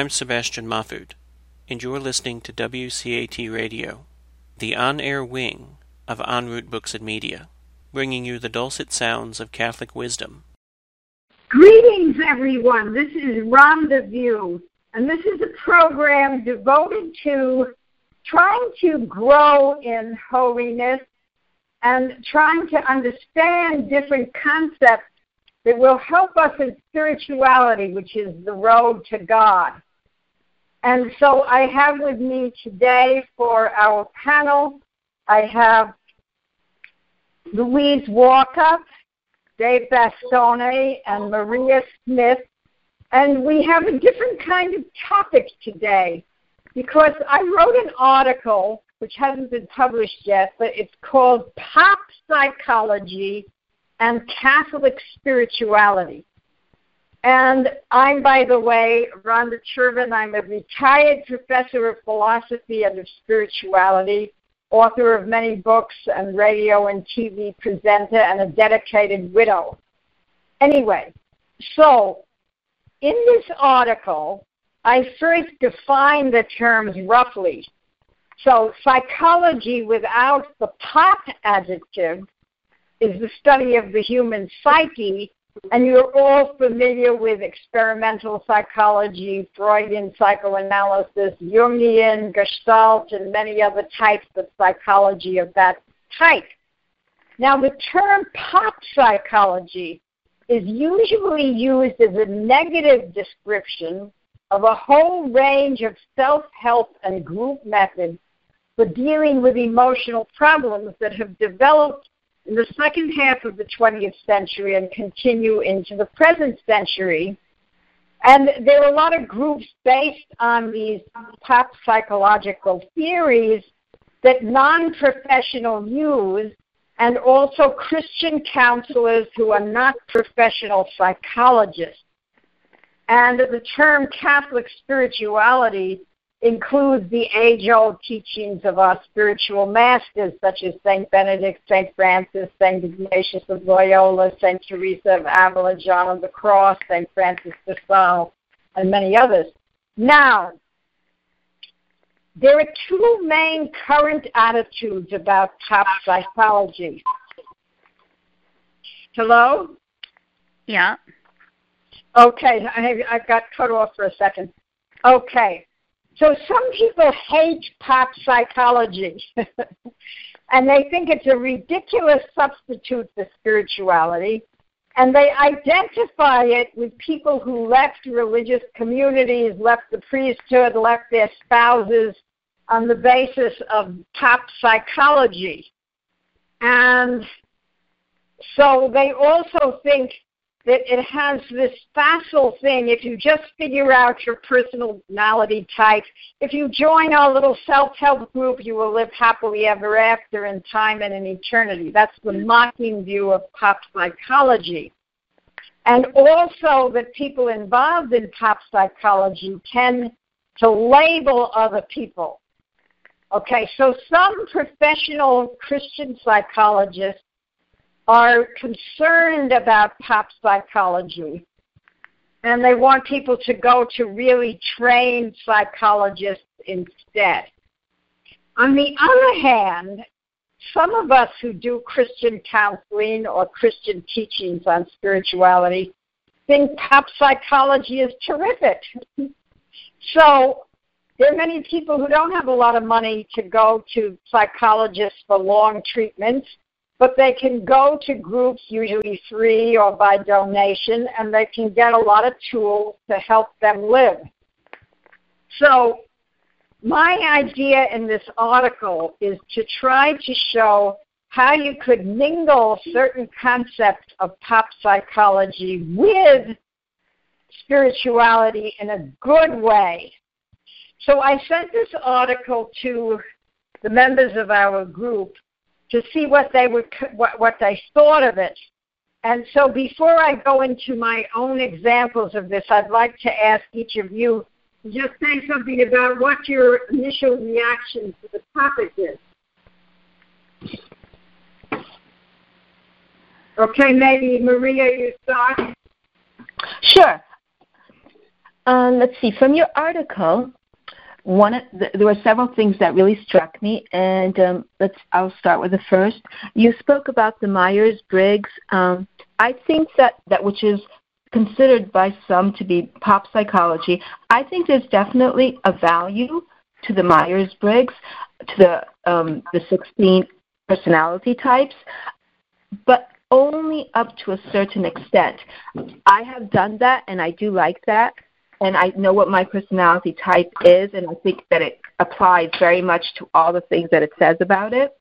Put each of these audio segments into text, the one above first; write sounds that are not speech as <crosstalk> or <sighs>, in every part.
I'm Sebastian Mahfood, and you're listening to WCAT Radio, the on air wing of En route Books and Media, bringing you the dulcet sounds of Catholic wisdom. Greetings, everyone. This is Rendezvous, and this is a program devoted to trying to grow in holiness and trying to understand different concepts that will help us in spirituality, which is the road to God. And so I have with me today for our panel, I have Louise Walker, Dave Bastone, and Maria Smith. And we have a different kind of topic today because I wrote an article which hasn't been published yet, but it's called Pop Psychology and Catholic Spirituality. And I'm, by the way, Ronda Chervin. I'm a retired professor of philosophy and of spirituality, author of many books, and radio and TV presenter, and a dedicated widow. Anyway, so in this article, I first define the terms roughly. So, psychology without the pop adjective is the study of the human psyche, and you're all familiar with experimental psychology, Freudian psychoanalysis, Jungian, Gestalt, and many other types of psychology of that type. Now, the term pop psychology is usually used as a negative description of a whole range of self help and group methods for dealing with emotional problems that have developed in the second half of the 20th century and continue into the present century. And there are a lot of groups based on these pop psychological theories that non professional use, and also Christian counselors who are not professional psychologists. And the term Catholic spirituality includes the age old teachings of our spiritual masters, such as St. Benedict, St. Francis, St. Ignatius of Loyola, St. Teresa of Avila, John of the Cross, St. Francis de Sales, and many others. Now, there are two main current attitudes about pop psychology. Hello? Yeah. Okay, I, I got cut off for a second. Okay. So some people hate pop psychology. <laughs> and they think it's a ridiculous substitute for spirituality. And they identify it with people who left religious communities, left the priesthood, left their spouses on the basis of pop psychology. And so they also think that it has this facile thing. If you just figure out your personality type, if you join our little self help group, you will live happily ever after in time and in eternity. That's the mm-hmm. mocking view of pop psychology. And also that people involved in pop psychology tend to label other people. Okay, so some professional Christian psychologists are concerned about pop psychology and they want people to go to really trained psychologists instead. On the other hand, some of us who do Christian counseling or Christian teachings on spirituality think pop psychology is terrific. so there are many people who don't have a lot of money to go to psychologists for long treatments but they can go to groups, usually free or by donation, and they can get a lot of tools to help them live. So, my idea in this article is to try to show how you could mingle certain concepts of pop psychology with spirituality in a good way. So I sent this article to the members of our group to see what they would what, what they thought of it. And so before I go into my own examples of this, I'd like to ask each of you just say something about what your initial reaction to the topic is. Okay, maybe Maria, you start. Sure. Um, let's see. From your article, one the, there were several things that really struck me, and um, let's. I'll start with the first. You spoke about the Myers Briggs. Um, I think that that which is considered by some to be pop psychology. I think there's definitely a value to the Myers Briggs, to the um, the 16 personality types, but only up to a certain extent. I have done that, and I do like that and I know what my personality type is, and I think that it applies very much to all the things that it says about it.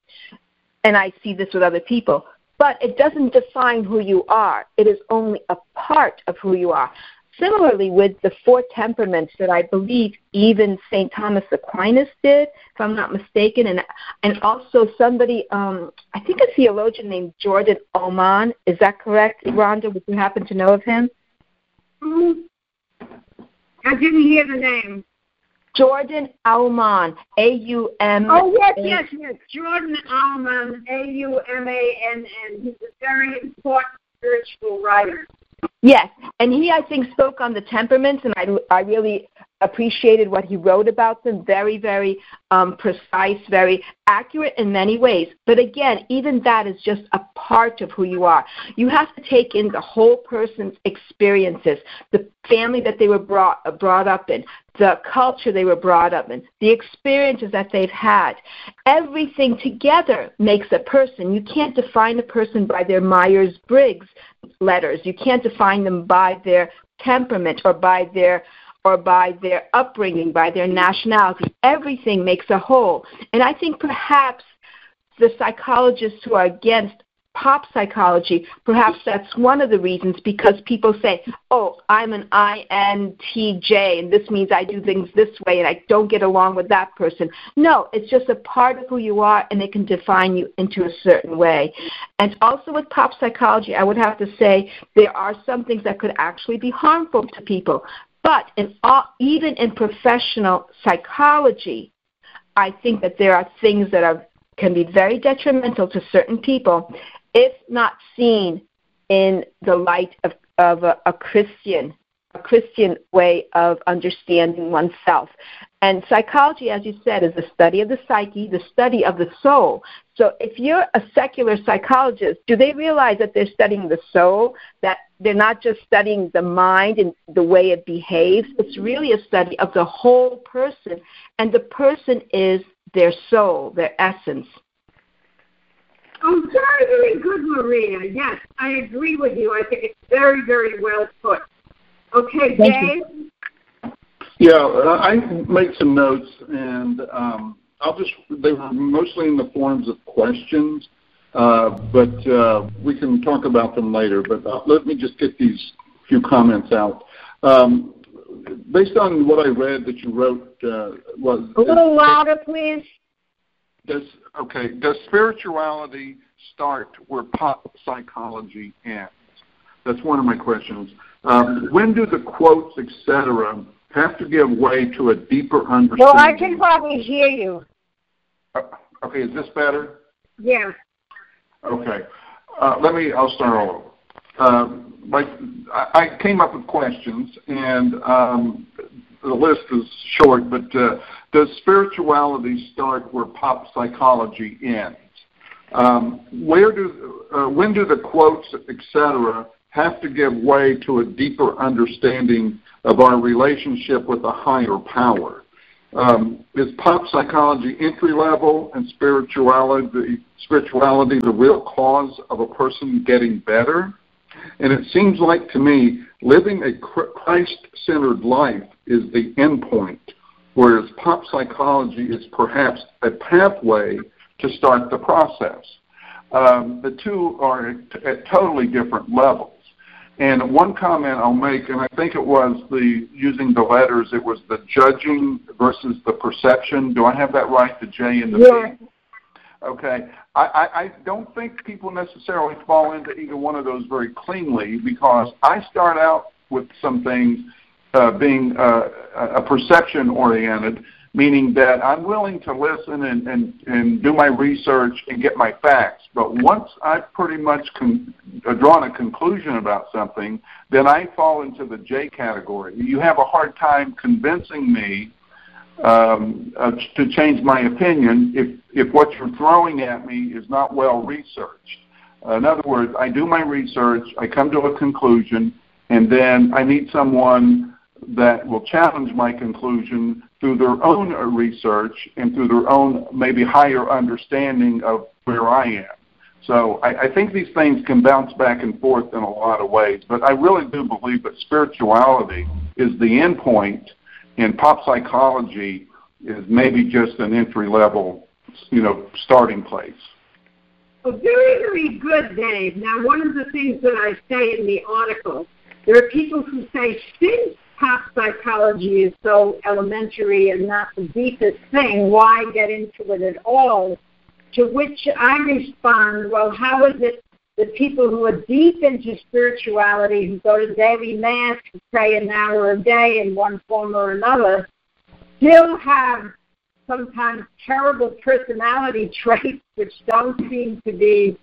And I see this with other people. But it doesn't define who you are, it is only a part of who you are. Similarly, with the four temperaments that I believe even St. Thomas Aquinas did, if I'm not mistaken, and and also somebody, um, I think a theologian named Jordan Aumann. Is that correct, Ronda? Would you happen to know of him? Mm-hmm. I didn't hear the name. Jordan Aumann, A U M. Oh yes, yes, yes. Jordan Aumann, A U M A N N. He's a very important spiritual writer. Yes, and he I think spoke on the temperaments, and I I really appreciated what he wrote about them. Very, very um, precise, very accurate in many ways. But again, even that is just a part of who you are. You have to take in the whole person's experiences, the family that they were brought brought up in, the culture they were brought up in, the experiences that they've had. Everything together makes a person. You can't define a person by their Myers Briggs letters. You can't define them by their temperament or by their or by their upbringing, by their nationality. Everything makes a whole. And I think perhaps the psychologists who are against pop psychology, perhaps that's one of the reasons because people say, oh, I'm an INTJ and this means I do things this way and I don't get along with that person. No, it's just a part of who you are and it can define you into a certain way. And also with pop psychology, I would have to say there are some things that could actually be harmful to people. But in all, even in professional psychology, I think that there are things that are, can be very detrimental to certain people if not seen in the light of, of a, a Christian Christian way of understanding oneself. And psychology, as you said, is the study of the psyche, the study of the soul. So if you're a secular psychologist, do they realize that they're studying the soul, that they're not just studying the mind and the way it behaves? It's really a study of the whole person, and the person is their soul, their essence. Oh, very, good, Maria. Yes, I agree with you. I think it's very, very well put. Okay, Dave? Yeah, I made some notes, and um, I'll just, they were mostly in the forms of questions, uh, but uh, we can talk about them later. But uh, let me just get these few comments out. Um, based on what I read that you wrote, uh, was a little louder, please. Does okay? Does spirituality start where pop psychology ends? That's one of my questions. Um, when do the quotes, etc., have to give way to a deeper understanding? Well, I can probably hear you. Uh, okay, is this better? Yeah. Okay. Uh, let me, I'll start all over. Uh, like, I, I came up with questions, and um, the list is short, but uh, does spirituality start where pop psychology ends? Um, where do, uh, when do the quotes, etc., have to give way to a deeper understanding of our relationship with a higher power. Um, is pop psychology entry level and spirituality spirituality the real cause of a person getting better? And it seems like to me living a Christ-centered life is the end point, whereas pop psychology is perhaps a pathway to start the process. Um, the two are at, at totally different levels. And one comment I'll make, and I think it was the using the letters, it was the judging versus the perception. Do I have that right? The J and the yeah. P. Okay. I, I, I don't think people necessarily fall into either one of those very cleanly because I start out with some things uh, being uh, a perception oriented, meaning that I'm willing to listen and, and, and do my research and get my facts. But once I've pretty much con- uh, drawn a conclusion about something, then I fall into the J category. You have a hard time convincing me um, uh, to change my opinion if, if what you're throwing at me is not well researched. In other words, I do my research, I come to a conclusion, and then I need someone that will challenge my conclusion through their own uh, research and through their own maybe higher understanding of where I am. So I, I think these things can bounce back and forth in a lot of ways, but I really do believe that spirituality is the end point, and pop psychology is maybe just an entry level, you know, starting place. Well, very, very good, Dave. Now, one of the things that I say in the article, there are people who say since pop psychology is so elementary and not the deepest thing, why get into it at all? To which I respond, well, how is it that people who are deep into spirituality, who go to daily mass, who pray an hour a day in one form or another, still have sometimes terrible personality <laughs> traits which don't seem to be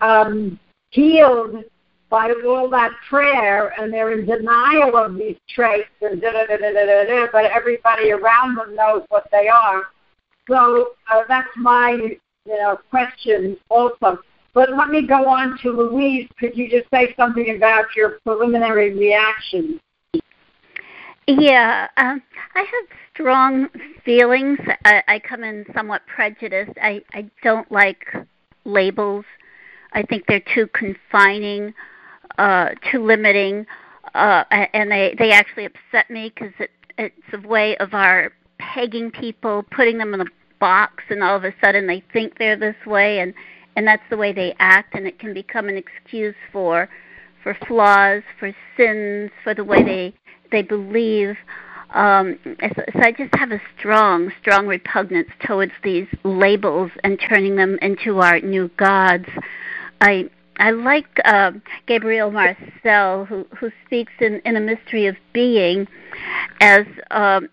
um, healed by all that prayer, and they're in denial of these traits, and da da da da da da. But everybody around them knows what they are. So uh, that's my you know question also. But let me go on to Louise. Could you just say something about your preliminary reaction? Yeah, um, I have strong feelings. I, I come in somewhat prejudiced. I, I don't like labels. I think they're too confining uh, too limiting, uh, and they they actually upset me because it, it's a way of our pegging people, putting them in a box, and all of a sudden they think they're this way, and and that's the way they act, and it can become an excuse for for flaws, for sins, for the way they they believe. Um, so, so I just have a strong, strong repugnance towards these labels and turning them into our new gods. I I like uh, Gabriel Marcel, who who speaks in in a mystery of being, as um,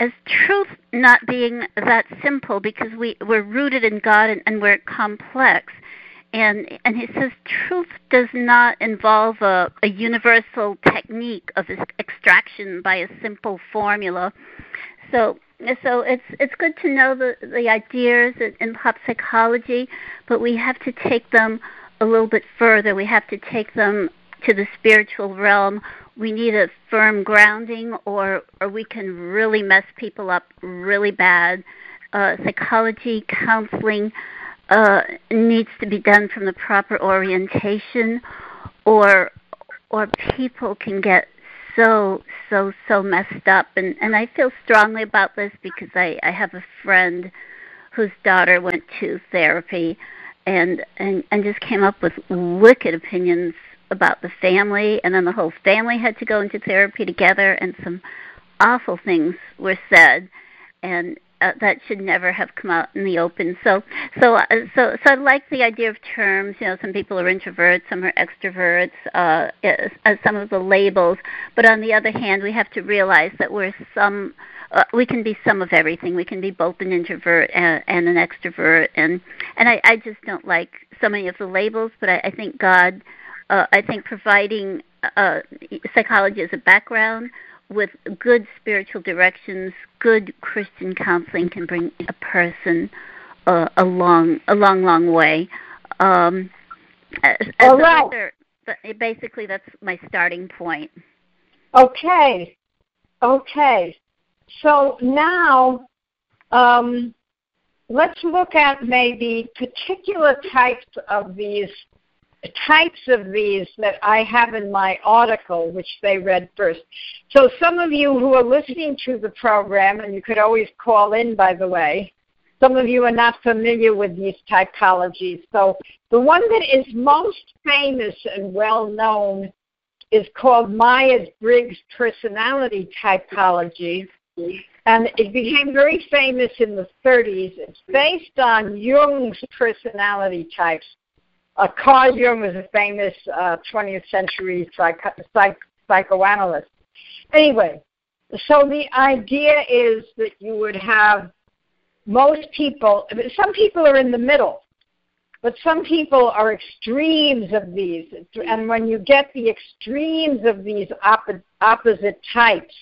as truth not being that simple because we we're rooted in God and, and we're complex. And and he says truth does not involve a, a universal technique of extraction by a simple formula. So so it's it's good to know the the ideas in, in pop psychology, but we have to take them a little bit further. We have to take them to the spiritual realm. We need a firm grounding, or or we can really mess people up really bad. Uh, psychology counseling uh, needs to be done from the proper orientation, or or people can get so so so messed up. And and I feel strongly about this because I I have a friend whose daughter went to therapy and and and just came up with wicked opinions about the family and then the whole family had to go into therapy together and some awful things were said and uh, that should never have come out in the open. So, so, uh, so, so I like the idea of terms. You know, some people are introverts, some are extroverts. Uh, uh, some of the labels, but on the other hand, we have to realize that we're some uh, we can be some of everything. We can be both an introvert and, and an extrovert, and and I, I just don't like so many of the labels. But I, I think God, uh, I think providing uh, psychology as a background with good spiritual directions, good Christian counseling can bring a person uh, a long, a long, long way. Um, as, as All right. Mother, basically, that's my starting point. Okay. Okay. So now um, let's look at maybe particular types of these types of these that I have in my article, which they read first. So some of you who are listening to the program, and you could always call in, by the way, some of you are not familiar with these typologies. So the one that is most famous and well known is called Myers Briggs personality typology and it became very famous in the 30s. It's based on Jung's personality types. Uh, Carl Jung was a famous uh, 20th century psych- psych- psychoanalyst. Anyway, So the idea is that you would have most people, some people are in the middle, but some people are extremes of these. And when you get the extremes of these opposite types,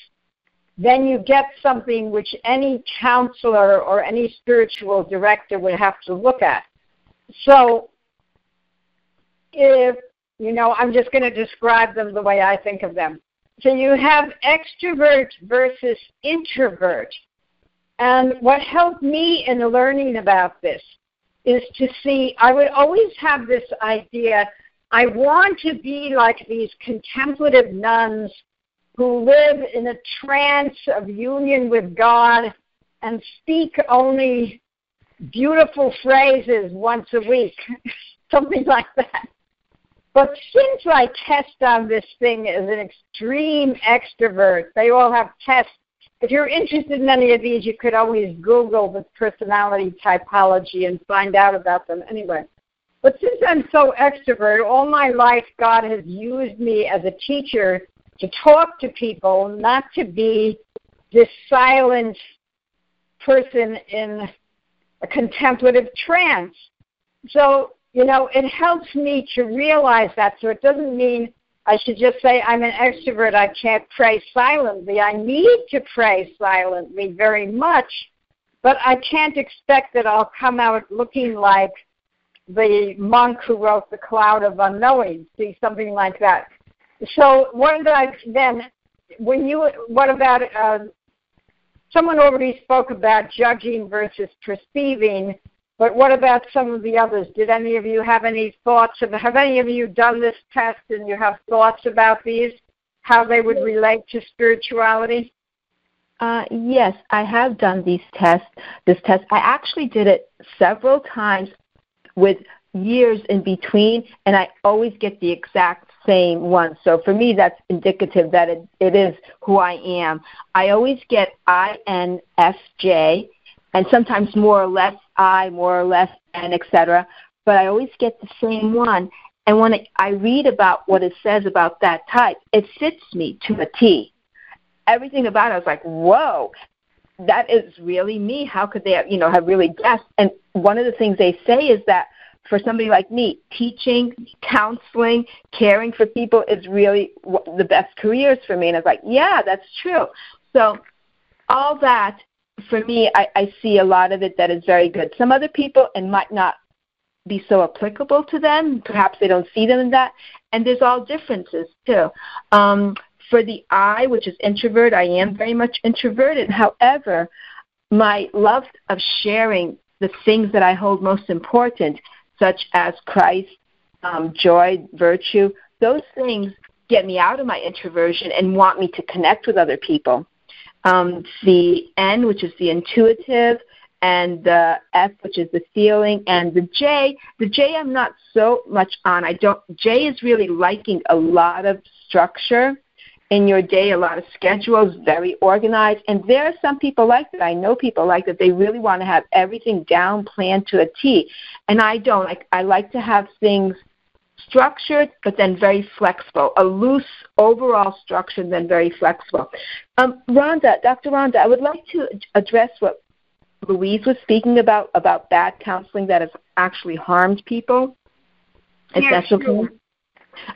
then you get something which any counselor or any spiritual director would have to look at. So, if, you know, I'm just going to describe them the way I think of them. So you have extrovert versus introvert. And what helped me in learning about this is to see, I would always have this idea I want to be like these contemplative nuns who live in a trance of union with God and speak only beautiful phrases once a week, <laughs> something like that. But since I test on this thing as an extreme extrovert, they all have tests. If you're interested in any of these, you could always Google the personality typology and find out about them anyway. But since I'm so extrovert, all my life God has used me as a teacher to talk to people, not to be this silent person in a contemplative trance. So, you know, it helps me to realize that. So it doesn't mean I should just say I'm an extrovert, I can't pray silently. I need to pray silently very much, but I can't expect that I'll come out looking like the monk who wrote The Cloud of Unknowing, see, something like that. So did I then? When you what about uh, someone already spoke about judging versus perceiving, but what about some of the others? Did any of you have any thoughts? Of, have any of you done this test and you have thoughts about these? How they would relate to spirituality? Uh, yes, I have done these tests. This test, I actually did it several times with years in between, and I always get the exact same one. So for me, that's indicative that it, it is who I am. I always get INFJ, and sometimes more or less I, more or less N, etc. But I always get the same one. And when I read about what it says about that type, it fits me to a T. Everything about it, I was like, whoa, that is really me. How could they have, you know, have really guessed? And one of the things they say is that for somebody like me, teaching, counseling, caring for people is really the best careers for me. And I was like, yeah, that's true. So all that for me, I, I see a lot of it that is very good. Some other people it might not be so applicable to them. Perhaps they don't see them in that. And there's all differences too. Um, for the I, which is introvert, I am very much introverted. However, my love of sharing the things that I hold most important such as Christ, um, joy, virtue, those things get me out of my introversion and want me to connect with other people. Um, the N, which is the intuitive, and the F, which is the feeling, and the J. The J, I'm not so much on. I don't. J is really liking a lot of structure in your day, a lot of schedules, very organized. And there are some people like that. I know people like that. They really want to have everything down, planned to a T. And I don't. I, I like to have things structured, but then very flexible. A loose overall structure, then very flexible. Um, Ronda, Dr. Ronda, I would like to address what Louise was speaking about about bad counseling that has actually harmed people. Is okay? Sure.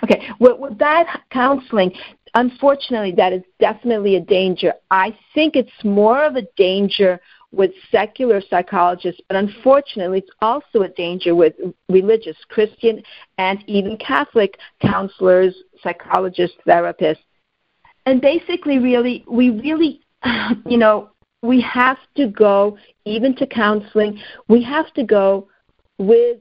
Okay, with, with bad counseling, unfortunately, that is definitely a danger. I think it's more of a danger with secular psychologists, but unfortunately, it's also a danger with religious, Christian, and even Catholic counselors, psychologists, therapists. And basically, really, we really, <sighs> you know, we have to go, even to counseling, we have to go with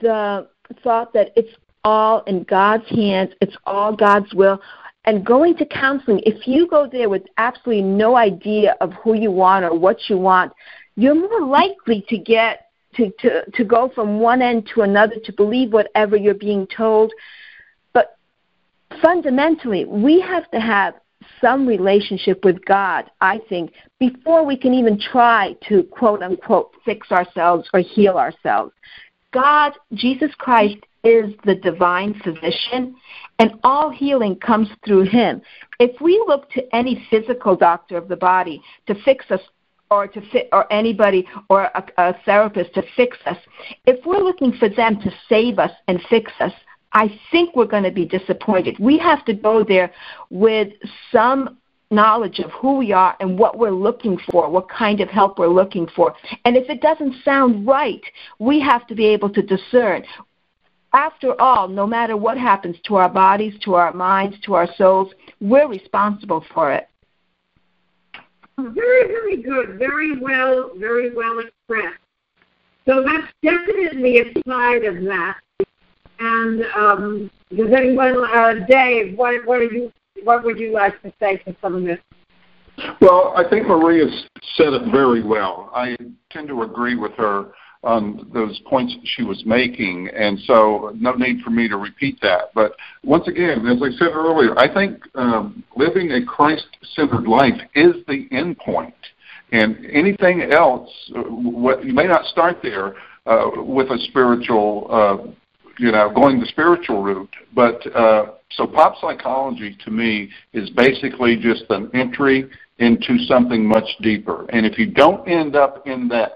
the thought that it's all in God's hands, it's all God's will and going to counseling, if you go there with absolutely no idea of who you want or what you want, you're more likely to get to, to, to go from one end to another to believe whatever you're being told. But fundamentally, we have to have some relationship with God, I think, before we can even try to quote unquote fix ourselves or heal ourselves. God, Jesus Christ, is the divine physician, and all healing comes through him. If we look to any physical doctor of the body to fix us, or to fit, or anybody, or a, a therapist to fix us, if we're looking for them to save us and fix us, I think we're going to be disappointed. We have to go there with some knowledge of who we are and what we're looking for, what kind of help we're looking for. And if it doesn't sound right, we have to be able to discern. After all, no matter what happens to our bodies, to our minds, to our souls, we're responsible for it. Very, very good. Very well, very well expressed. So that's definitely a side of that. And um, does anyone, uh, Dave, what, what are you what would you like to say to some of this? Well, I think Maria said it very well. I tend to agree with her on those points she was making, and so no need for me to repeat that. But once again, as I said earlier, I think um, living a Christ-centered life is the end point, and anything else, uh, what, you may not start there uh, with a spiritual, uh, you know, going the spiritual route, but uh, so pop psychology to me is basically just an entry into something much deeper. And if you don't end up in that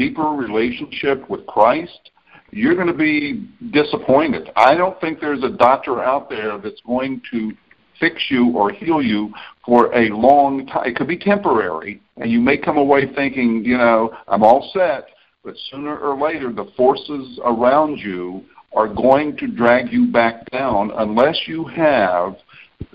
deeper relationship with Christ, you're going to be disappointed. I don't think there's a doctor out there that's going to fix you or heal you for a long time. It could be temporary, and you may come away thinking, you know, I'm all set, but sooner or later the forces around you are going to drag you back down unless you have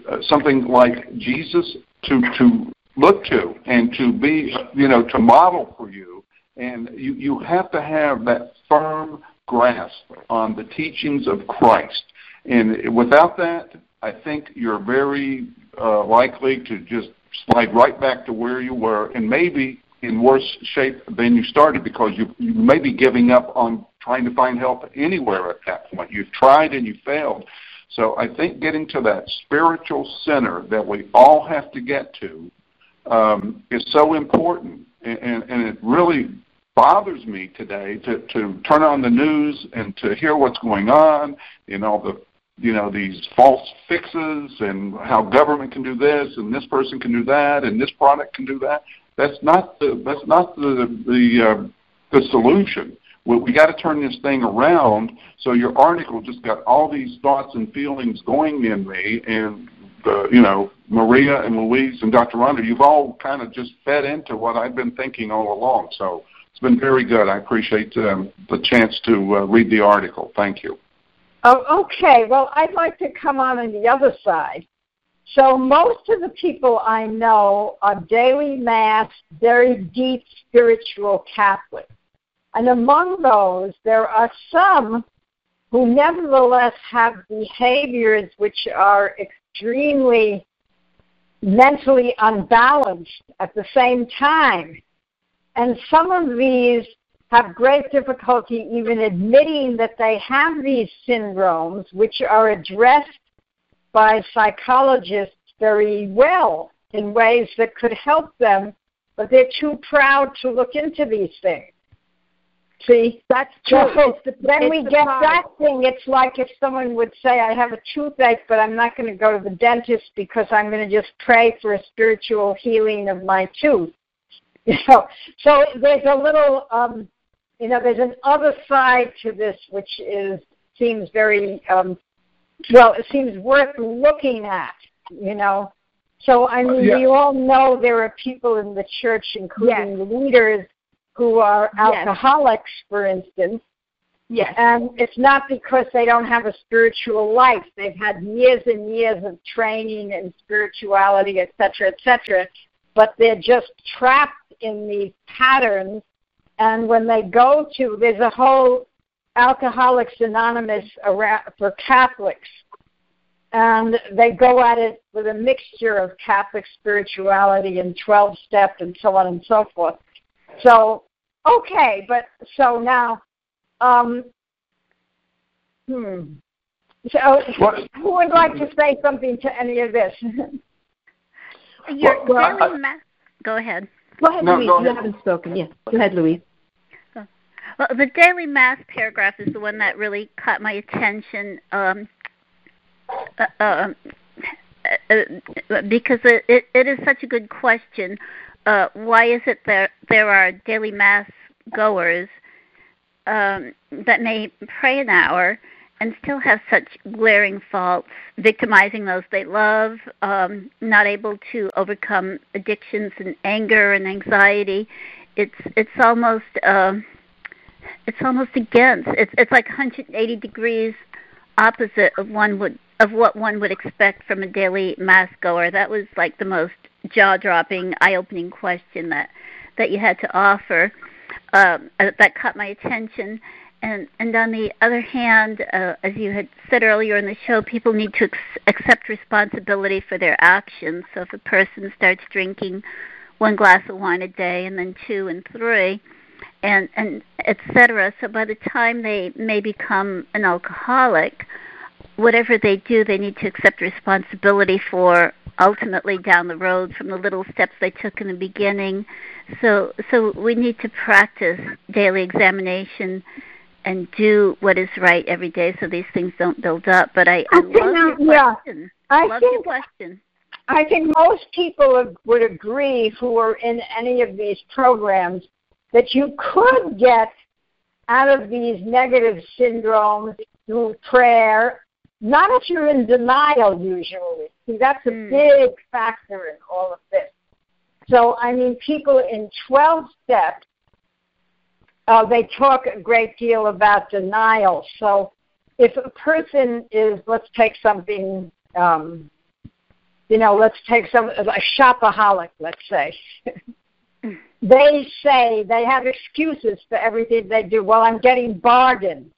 uh, something like Jesus to to look to and to be you know to model for you and you you have to have that firm grasp on the teachings of Christ and without that I think you're very uh, likely to just slide right back to where you were and maybe in worse shape than you started because you you may be giving up on trying to find help anywhere at that point. You've tried and you failed. So I think getting to that spiritual center that we all have to get to um, is so important. And, and, and it really bothers me today to, to turn on the news and to hear what's going on and all the you know these false fixes and how government can do this and this person can do that and this product can do that. That's not the that's not the the uh, the solution We, we got to turn this thing around. So your article just got all these thoughts and feelings going in me, and uh, you know, Maria and Louise and Dr. Ronda, you've all kind of just fed into what I've been thinking all along. So it's been very good. I appreciate um, the chance to uh, read the article. Thank you. Oh, okay. Well, I'd like to come on on the other side. So most of the people I know are daily mass, very deep spiritual Catholics. And among those, there are some who nevertheless have behaviors which are extremely mentally unbalanced at the same time. And some of these have great difficulty even admitting that they have these syndromes, which are addressed by psychologists very well in ways that could help them, but they're too proud to look into these things. See, that's true. So the, then we get problem. that thing. It's like if someone would say, "I have a toothache, but I'm not going to go to the dentist because I'm going to just pray for a spiritual healing of my tooth." <laughs> You know, so there's a little, um, you know, there's an other side to this, which is seems very, um, well, it seems worth looking at. You know, so I mean, yeah. we all know there are people in the church, including yes. leaders who are alcoholics, yes. for instance. Yes. And it's not because they don't have a spiritual life. They've had years and years of training in spirituality, et cetera, et cetera, but they're just trapped in these patterns. And when they go to, there's a whole Alcoholics Anonymous around, for Catholics. And they go at it with a mixture of Catholic spirituality and 12 step and so on and so forth. So okay, but so now, um, hmm. So what? who would like to say something to any of this? <laughs> You're well, ma- go ahead. Go ahead, no, Louise. Go ahead. You haven't spoken. Yes. Go ahead, Louise. Well, the daily mass paragraph is the one that really caught my attention um, uh, uh, uh, because it, it, it is such a good question. Uh, why is it that there are daily mass goers um, that may pray an hour and still have such glaring faults, victimizing those they love, um, not able to overcome addictions and anger and anxiety. It's it's almost uh, it's almost against. It's it's like 180 degrees opposite of one would of what one would expect from a daily mass goer. That was like the most jaw dropping, eye opening question that that you had to offer. Um, uh, that caught my attention. And, and on the other hand, uh, as you had said earlier in the show, people need to ex- accept responsibility for their actions. So if a person starts drinking one glass of wine a day and then two and three, and and etc. So by the time they may become an alcoholic, whatever they do, they need to accept responsibility for ultimately down the road from the little steps they took in the beginning. So so we need to practice daily examination and do what is right every day so these things don't build up. But I, I, I love your yeah, question. I love think, your question. I think most people would agree who are in any of these programs that you could get out of these negative syndromes through prayer, not if you're in denial usually. See, that's a mm. big factor in all of this. So, I mean, people in 12 steps, uh, they talk a great deal about denial. So, if a person is, let's take something, um, you know, let's take some, a shopaholic, let's say. <laughs> they say they have excuses for everything they do. Well, I'm getting bargains.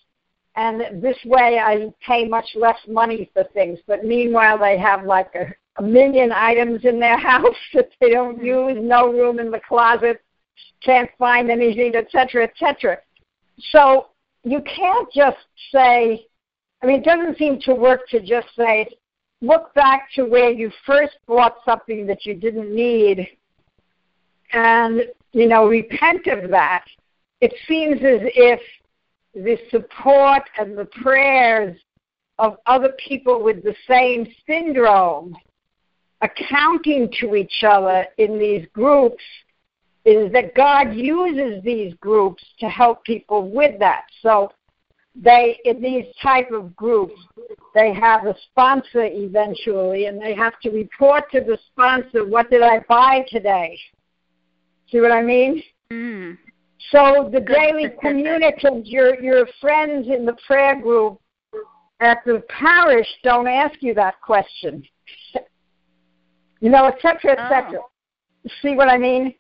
And this way I pay much less money for things. But meanwhile, they have like a, a million items in their <laughs> house that they don't use, no room in the closet, can't find anything, etc., etc. So you can't just say, I mean, it doesn't seem to work to just say, look back to where you first bought something that you didn't need and you know repent of that, it seems as if the support and the prayers of other people with the same syndrome accounting to each other in these groups is that God uses these groups to help people with that. So they in these type of groups they have a sponsor eventually and they have to report to the sponsor what did I buy today? See what I mean? Mm. So the daily communicants, your your friends in the prayer group at the parish don't ask you that question. You know, etc., etc. Oh. See what I mean?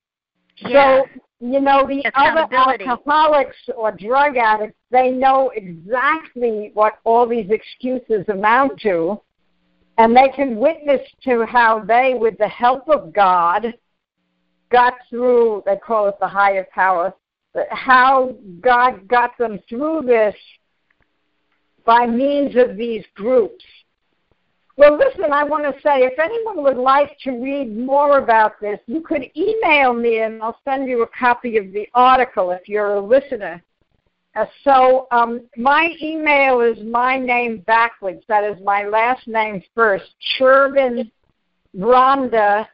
Yeah. So you know the other alcoholics or drug addicts, they know exactly what all these excuses amount to, and they can witness to how they, with the help of God, got through, they call it the higher power, but how God got them through this by means of these groups. Well, listen, I want to say if anyone would like to read more about this, you could email me and I'll send you a copy of the article if you're a listener. Uh, so um, my email is my name backwards. That is my last name first. Chervin Ronda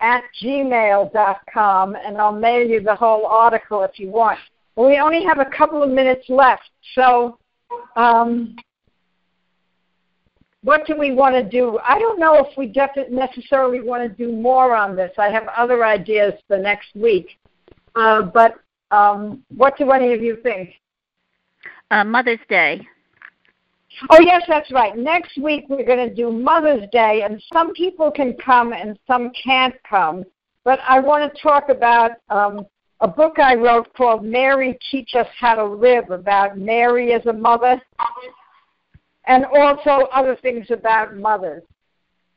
at gmail.com, and I'll mail you the whole article if you want. We only have a couple of minutes left, so um, what do we want to do? I don't know if we definitely necessarily want to do more on this. I have other ideas for next week, uh, but um, what do any of you think? Uh, Mother's Day. Oh, yes, that's right. Next week we're going to do Mother's Day, and some people can come and some can't come. But I want to talk about um, a book I wrote called Mary Teach Us How to Live, about Mary as a mother, and also other things about mothers.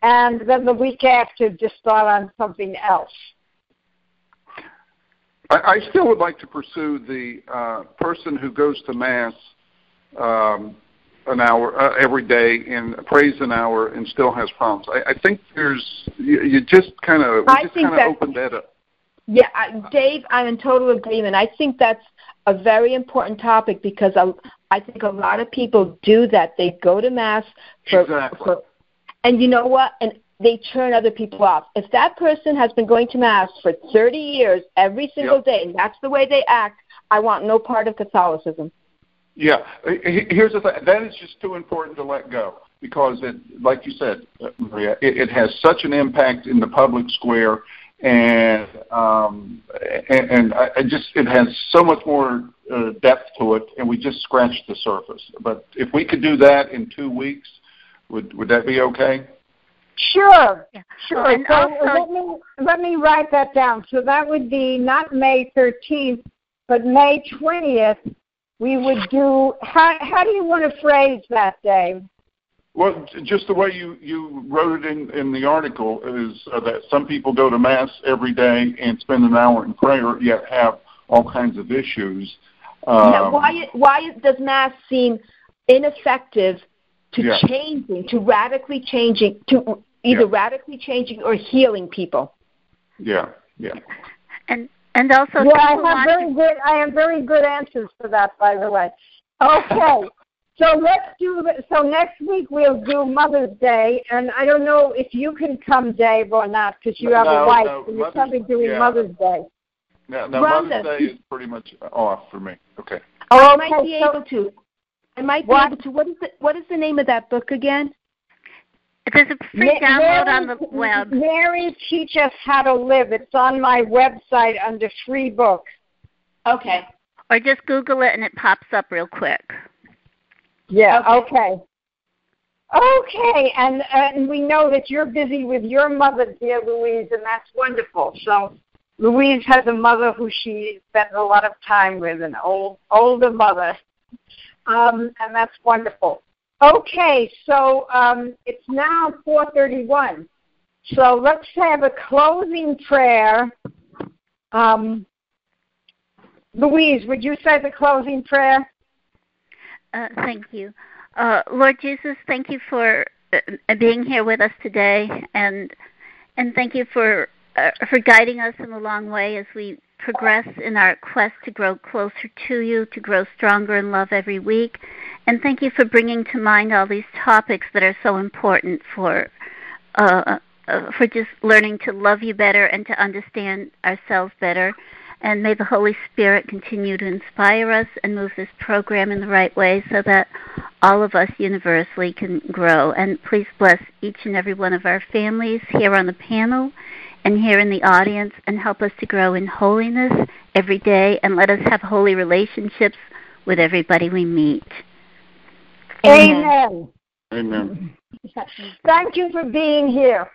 And then the week after, just start on something else. I, I still would like to pursue the uh, person who goes to Mass. Um, an hour uh, every day and prays an hour and still has problems. I, I think there's you, you just kind of just kind of opened that up. Yeah, I, Dave, I'm in total agreement. I think that's a very important topic because I, I think a lot of people do that. They go to mass for, exactly. for and you know what? And they turn other people off. If that person has been going to mass for 30 years every single yep. day and that's the way they act, I want no part of Catholicism. Yeah, here's the thing. That is just too important to let go because it, like you said, Maria, it, it has such an impact in the public square, and um, and, and I, I just it has so much more uh, depth to it, and we just scratched the surface. But if we could do that in two weeks, would would that be okay? Sure, sure. And so also- let me let me write that down. So that would be not May 13th, but May 20th. We would do. How how do you want to phrase that, Dave? Well, just the way you, you wrote it in, in the article is uh, that some people go to Mass every day and spend an hour in prayer, yet have all kinds of issues. Um, now, why why does mass seem ineffective to Yeah. changing, to radically changing, to either Yeah. radically changing or healing people? Yeah, yeah. And and also yeah, I have very to, good. I have very good answers for that, by the way. Okay, so let's do. the- So next week we'll do Mother's Day, and I don't know if you can come, Dave, or not, because you have No, a wife. no, so you're Mother's- probably doing yeah. Mother's Day. Now, no, Ronda. Mother's Day is pretty much off for me. Okay. Oh, I Okay, might be so- able to. I might What? be able to. What is the What is the name of that book again? there's a free Ma- download Mary- on the web. Mary Teach Us How to Live. It's on my website under free books. Okay. Or just Google it and it pops up real quick. Yeah. Okay. Okay. Okay, and and we know that you're busy with your mother, dear Louise, and that's wonderful. So Louise has a mother who she spends a lot of time with, an old older mother, um, and that's wonderful. Okay, so um, it's now 4:31. So let's have a closing prayer. Um, Louise, would you say the closing prayer? Uh, thank you. Uh, Lord Jesus, thank you for uh, being here with us today, and and thank you for uh, for guiding us in the long way as we progress in our quest to grow closer to you, to grow stronger in love every week. And thank you for bringing to mind all these topics that are so important for uh, uh, for just learning to love you better and to understand ourselves better. And may the Holy Spirit continue to inspire us and move this program in the right way so that all of us universally can grow. And please bless each and every one of our families here on the panel and here in the audience and help us to grow in holiness every day and let us have holy relationships with everybody we meet. Amen. Amen. Thank you for being here.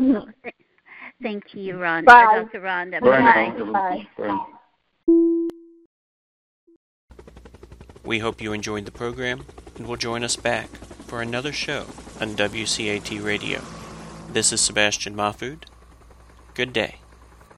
Mm-hmm. Thank you, mm-hmm. Ronda, Bye. Dr. Ronda. Bye. Bye. Bye. Bye. We hope you enjoyed the program and will join us back for another show on WCAT Radio. This is Sebastian Mahfood. Good day.